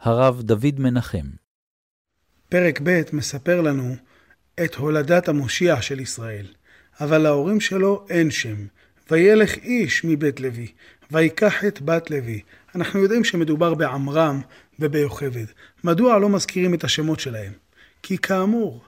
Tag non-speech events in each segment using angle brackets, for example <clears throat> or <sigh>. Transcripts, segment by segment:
הרב דוד מנחם. פרק ב' מספר לנו את הולדת המושיע של ישראל. אבל להורים שלו אין שם. וילך איש מבית לוי, ויקח את בת לוי. אנחנו יודעים שמדובר בעמרם וביוכבד. מדוע לא מזכירים את השמות שלהם? כי כאמור,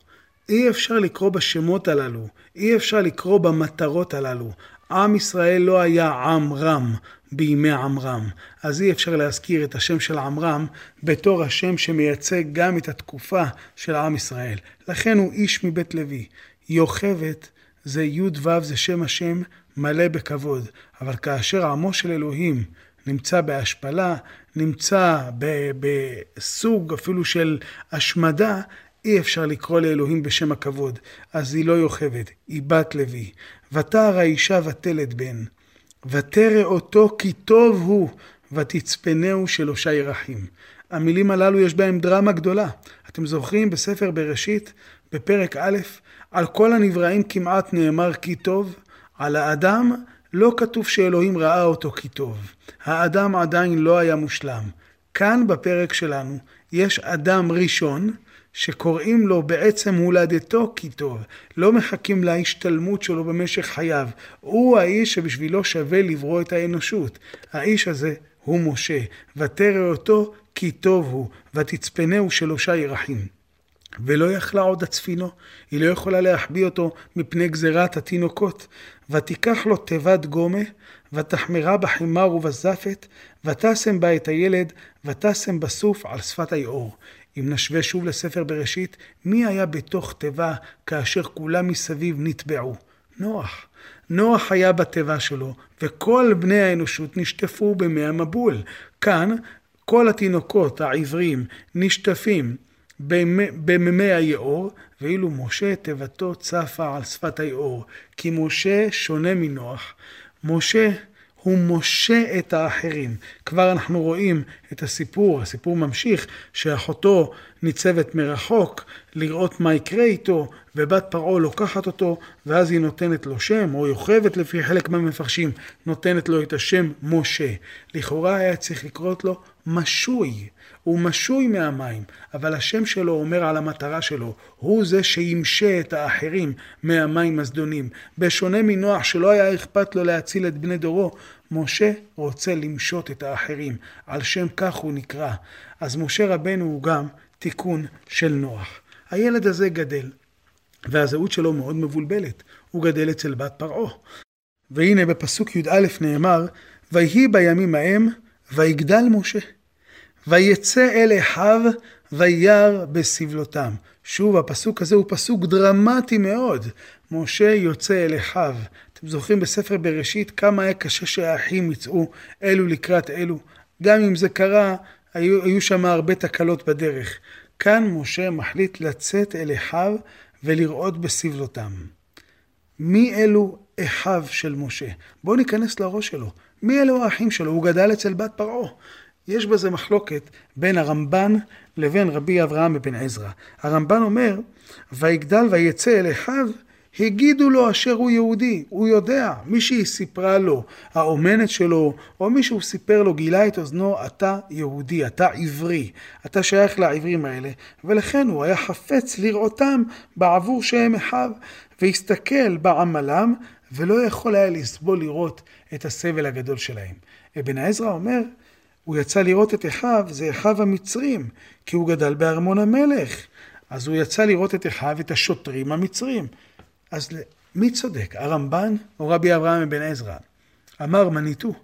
אי אפשר לקרוא בשמות הללו, אי אפשר לקרוא במטרות הללו. עם ישראל לא היה עם רם בימי עמרם, אז אי אפשר להזכיר את השם של עמרם בתור השם שמייצג גם את התקופה של עם ישראל. לכן הוא איש מבית לוי. יוכבת זה י"ו זה שם השם מלא בכבוד, אבל כאשר עמו של אלוהים נמצא בהשפלה, נמצא בסוג אפילו של השמדה, אי אפשר לקרוא לאלוהים בשם הכבוד, אז היא לא יוכבת, היא בת לוי. ותער האישה ותלת בן, ותרא אותו כי טוב הוא, ותצפנהו שלושה ירחים. המילים הללו יש בהם דרמה גדולה. אתם זוכרים בספר בראשית, בפרק א', על כל הנבראים כמעט נאמר כי טוב, על האדם לא כתוב שאלוהים ראה אותו כי טוב. האדם עדיין לא היה מושלם. כאן בפרק שלנו יש אדם ראשון שקוראים לו בעצם הולדתו כי טוב. לא מחכים להשתלמות שלו במשך חייו. הוא האיש שבשבילו שווה לברוא את האנושות. האיש הזה הוא משה. ותרא אותו כי טוב הוא, ותצפנהו שלושה ירחים. ולא יכלה עוד הצפינו, היא לא יכולה להחביא אותו מפני גזירת התינוקות. ותיקח לו תיבת גומה, ותחמרה בחמר ובזפת, ותשם בה את הילד, ותשם בסוף על שפת היאור. אם נשווה שוב לספר בראשית, מי היה בתוך תיבה כאשר כולם מסביב נטבעו? נוח. נוח היה בתיבה שלו, וכל בני האנושות נשטפו במי המבול. כאן כל התינוקות העברים נשטפים במימי היאור, ואילו משה תיבתו צפה על שפת היאור. כי משה שונה מנוח. משה הוא משה את האחרים. כבר אנחנו רואים את הסיפור, הסיפור ממשיך, שאחותו ניצבת מרחוק לראות מה יקרה איתו, ובת פרעה לוקחת אותו, ואז היא נותנת לו שם, או יוכבת לפי חלק מהמפרשים, נותנת לו את השם משה. לכאורה היה צריך לקרות לו משוי. הוא משוי מהמים, אבל השם שלו אומר על המטרה שלו, הוא זה שימשה את האחרים מהמים הזדונים. בשונה מנוח שלא היה אכפת לו להציל את בני דורו, משה רוצה למשות את האחרים, על שם כך הוא נקרא. אז משה רבנו הוא גם תיקון של נוח. הילד הזה גדל, והזהות שלו מאוד מבולבלת, הוא גדל אצל בת פרעה. והנה בפסוק י"א נאמר, ויהי בימים ההם, ויגדל משה. ויצא אל אחיו וירא בסבלותם. שוב, הפסוק הזה הוא פסוק דרמטי מאוד. משה יוצא אל אחיו. אתם זוכרים בספר בראשית כמה היה קשה שהאחים יצאו אלו לקראת אלו. גם אם זה קרה, היו, היו שם הרבה תקלות בדרך. כאן משה מחליט לצאת אל אחיו ולראות בסבלותם. מי אלו אחיו של משה? בואו ניכנס לראש שלו. מי אלו האחים שלו? הוא גדל אצל בת פרעה. יש בזה מחלוקת בין הרמב"ן לבין רבי אברהם אבן עזרא. הרמב"ן אומר, ויגדל ויצא אל אחיו, הגידו לו אשר הוא יהודי, הוא יודע, מישהי סיפרה לו, האומנת שלו, או מישהו סיפר לו, גילה את אוזנו, אתה יהודי, אתה עברי, אתה שייך לעברים האלה, ולכן הוא היה חפץ לראותם בעבור שהם אחיו, והסתכל בעמלם, ולא יכול היה לסבול לראות את הסבל הגדול שלהם. אבן עזרא אומר, הוא יצא לראות את אחיו, זה אחיו המצרים, כי הוא גדל בארמון המלך. אז הוא יצא לראות את אחיו, את השוטרים המצרים. אז מי צודק, הרמב"ן או רבי אברהם אבן עזרא? אמר מניטו,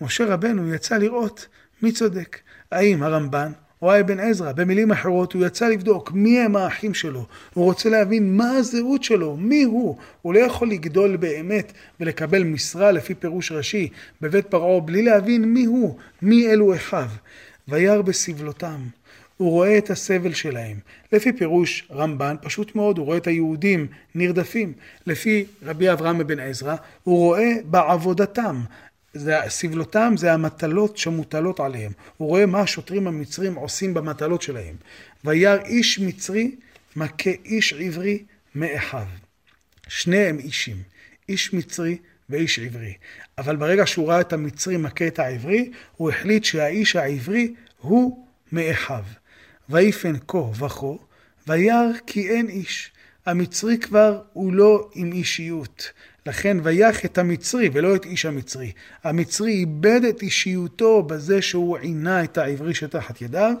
משה רבנו יצא לראות מי צודק, האם הרמב"ן או אבן עזרא, במילים אחרות הוא יצא לבדוק מי הם האחים שלו, הוא רוצה להבין מה הזהות שלו, מי הוא, הוא לא יכול לגדול באמת ולקבל משרה לפי פירוש ראשי בבית פרעה בלי להבין מי הוא, מי אלו אחיו. וירא בסבלותם, הוא רואה את הסבל שלהם. לפי פירוש רמב"ן, פשוט מאוד, הוא רואה את היהודים נרדפים. לפי רבי אברהם אבן עזרא, הוא רואה בעבודתם. זה, סבלותם זה המטלות שמוטלות עליהם. הוא רואה מה השוטרים המצרים עושים במטלות שלהם. וירא איש מצרי מכה איש עברי מאחיו. שניהם אישים, איש מצרי ואיש עברי. אבל ברגע שהוא ראה את המצרי מכה את העברי, הוא החליט שהאיש העברי הוא מאחיו. ויפן כה וכה, וירא כי אין איש. המצרי כבר הוא לא עם אישיות. לכן ויח את המצרי ולא את איש המצרי. המצרי איבד את אישיותו בזה שהוא עינה את העברי שתחת ידיו,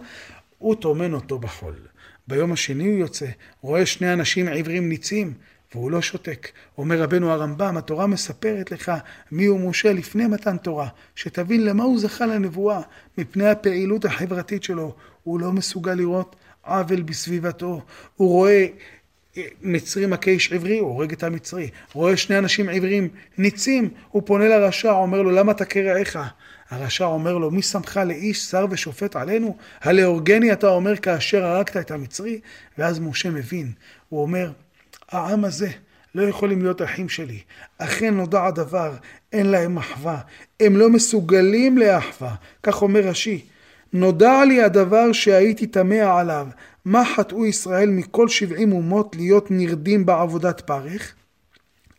הוא טומן אותו בחול. ביום השני הוא יוצא, רואה שני אנשים עיוורים ניצים, והוא לא שותק. אומר רבנו הרמב"ם, התורה מספרת לך הוא משה לפני מתן תורה, שתבין למה הוא זכה לנבואה, מפני הפעילות החברתית שלו. הוא לא מסוגל לראות עוול בסביבתו. הוא רואה מצרי מכה איש עברי, הוא הורג את המצרי. רואה שני אנשים עברים ניצים, הוא פונה לרשע, אומר לו, למה תכה רעך? הרשע אומר לו, מי שמך לאיש שר ושופט עלינו? הלהורגני אתה אומר כאשר הרגת את המצרי? ואז משה מבין, הוא אומר, העם הזה לא יכולים להיות אחים שלי. אכן נודע הדבר, אין להם אחווה. הם לא מסוגלים לאחווה. כך אומר רש"י. נודע לי הדבר שהייתי תמה עליו. מה חטאו ישראל מכל שבעים אומות להיות נרדים בעבודת פרך?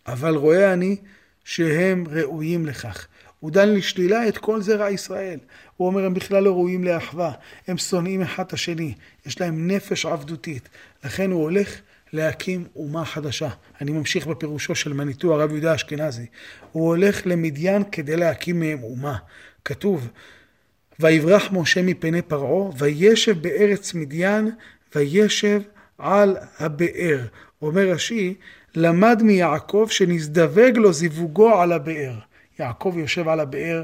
אבל רואה אני שהם ראויים לכך. הוא דן לשלילה את כל זרע ישראל. הוא אומר, הם בכלל לא ראויים לאחווה, הם שונאים אחד את השני, יש להם נפש עבדותית. לכן הוא הולך להקים אומה חדשה. אני ממשיך בפירושו של מניטו, הרב יהודה אשכנזי. הוא הולך למדיין כדי להקים מהם אומה. כתוב, ויברח משה מפני פרעה, וישב בארץ מדיין, וישב על הבאר. אומר רש"י, למד מיעקב שנזדווג לו זיווגו על הבאר. יעקב יושב על הבאר,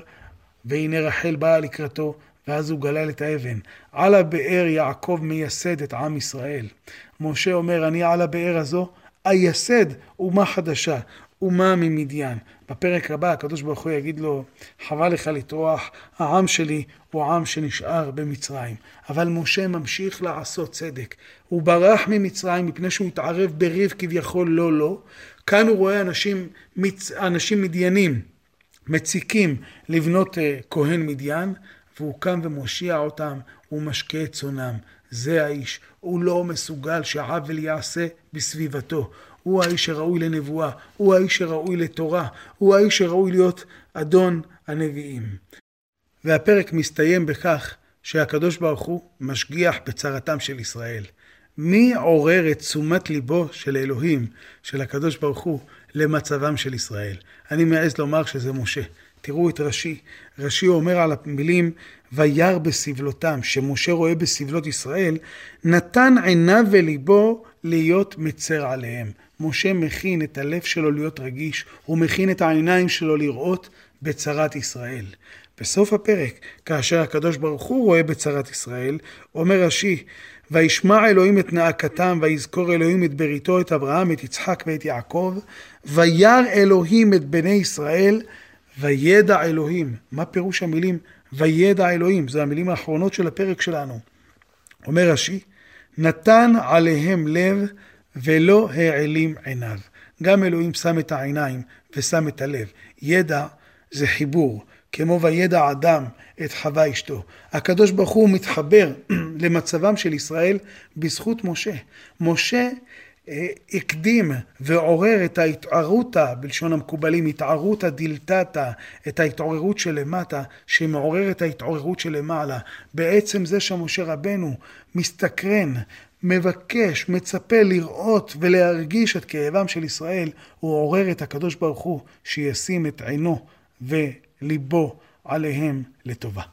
והנה רחל באה לקראתו, ואז הוא גלל את האבן. על הבאר יעקב מייסד את עם ישראל. משה אומר, אני על הבאר הזו אייסד אומה חדשה, אומה ממדיין. בפרק הבא הקדוש ברוך הוא יגיד לו, חבל לך לטרוח, העם שלי הוא עם שנשאר במצרים. אבל משה ממשיך לעשות צדק. הוא ברח ממצרים מפני שהוא התערב בריב כביכול לא לא. כאן הוא רואה אנשים, מצ... אנשים מדיינים מציקים לבנות אה, כהן מדיין, והוא קם ומושיע אותם, הוא משקה את צונם. זה האיש. הוא לא מסוגל שעוול יעשה בסביבתו. הוא האיש שראוי לנבואה, הוא האיש שראוי לתורה, הוא האיש שראוי להיות אדון הנביאים. והפרק מסתיים בכך שהקדוש ברוך הוא משגיח בצרתם של ישראל. מי עורר את תשומת ליבו של אלוהים, של הקדוש ברוך הוא, למצבם של ישראל? אני מעז לומר שזה משה. תראו את רש"י. רש"י אומר על המילים וירא בסבלותם, שמשה רואה בסבלות ישראל, נתן עיניו וליבו להיות מצר עליהם. משה מכין את הלב שלו להיות רגיש, הוא מכין את העיניים שלו לראות בצרת ישראל. בסוף הפרק, כאשר הקדוש ברוך הוא רואה בצרת ישראל, אומר רש"י, וישמע אלוהים את נאקתם, ויזכור אלוהים את בריתו, את אברהם, את יצחק ואת יעקב, וירא אלוהים את בני ישראל, וידע אלוהים. מה פירוש המילים וידע אלוהים? זה המילים האחרונות של הפרק שלנו. אומר רש"י, נתן עליהם לב ולא העלים עיניו. גם אלוהים שם את העיניים ושם את הלב. ידע זה חיבור, כמו וידע אדם את חווה אשתו. הקדוש ברוך הוא מתחבר <clears throat> למצבם של ישראל בזכות משה. משה הקדים ועורר את ההתערותא, בלשון המקובלים, התערותא דילתתא, את ההתעוררות שלמטה, שמעורר את ההתעוררות שלמעלה. בעצם זה שמשה רבנו מסתקרן, מבקש, מצפה לראות ולהרגיש את כאבם של ישראל, הוא עורר את הקדוש ברוך הוא שישים את עינו וליבו עליהם לטובה.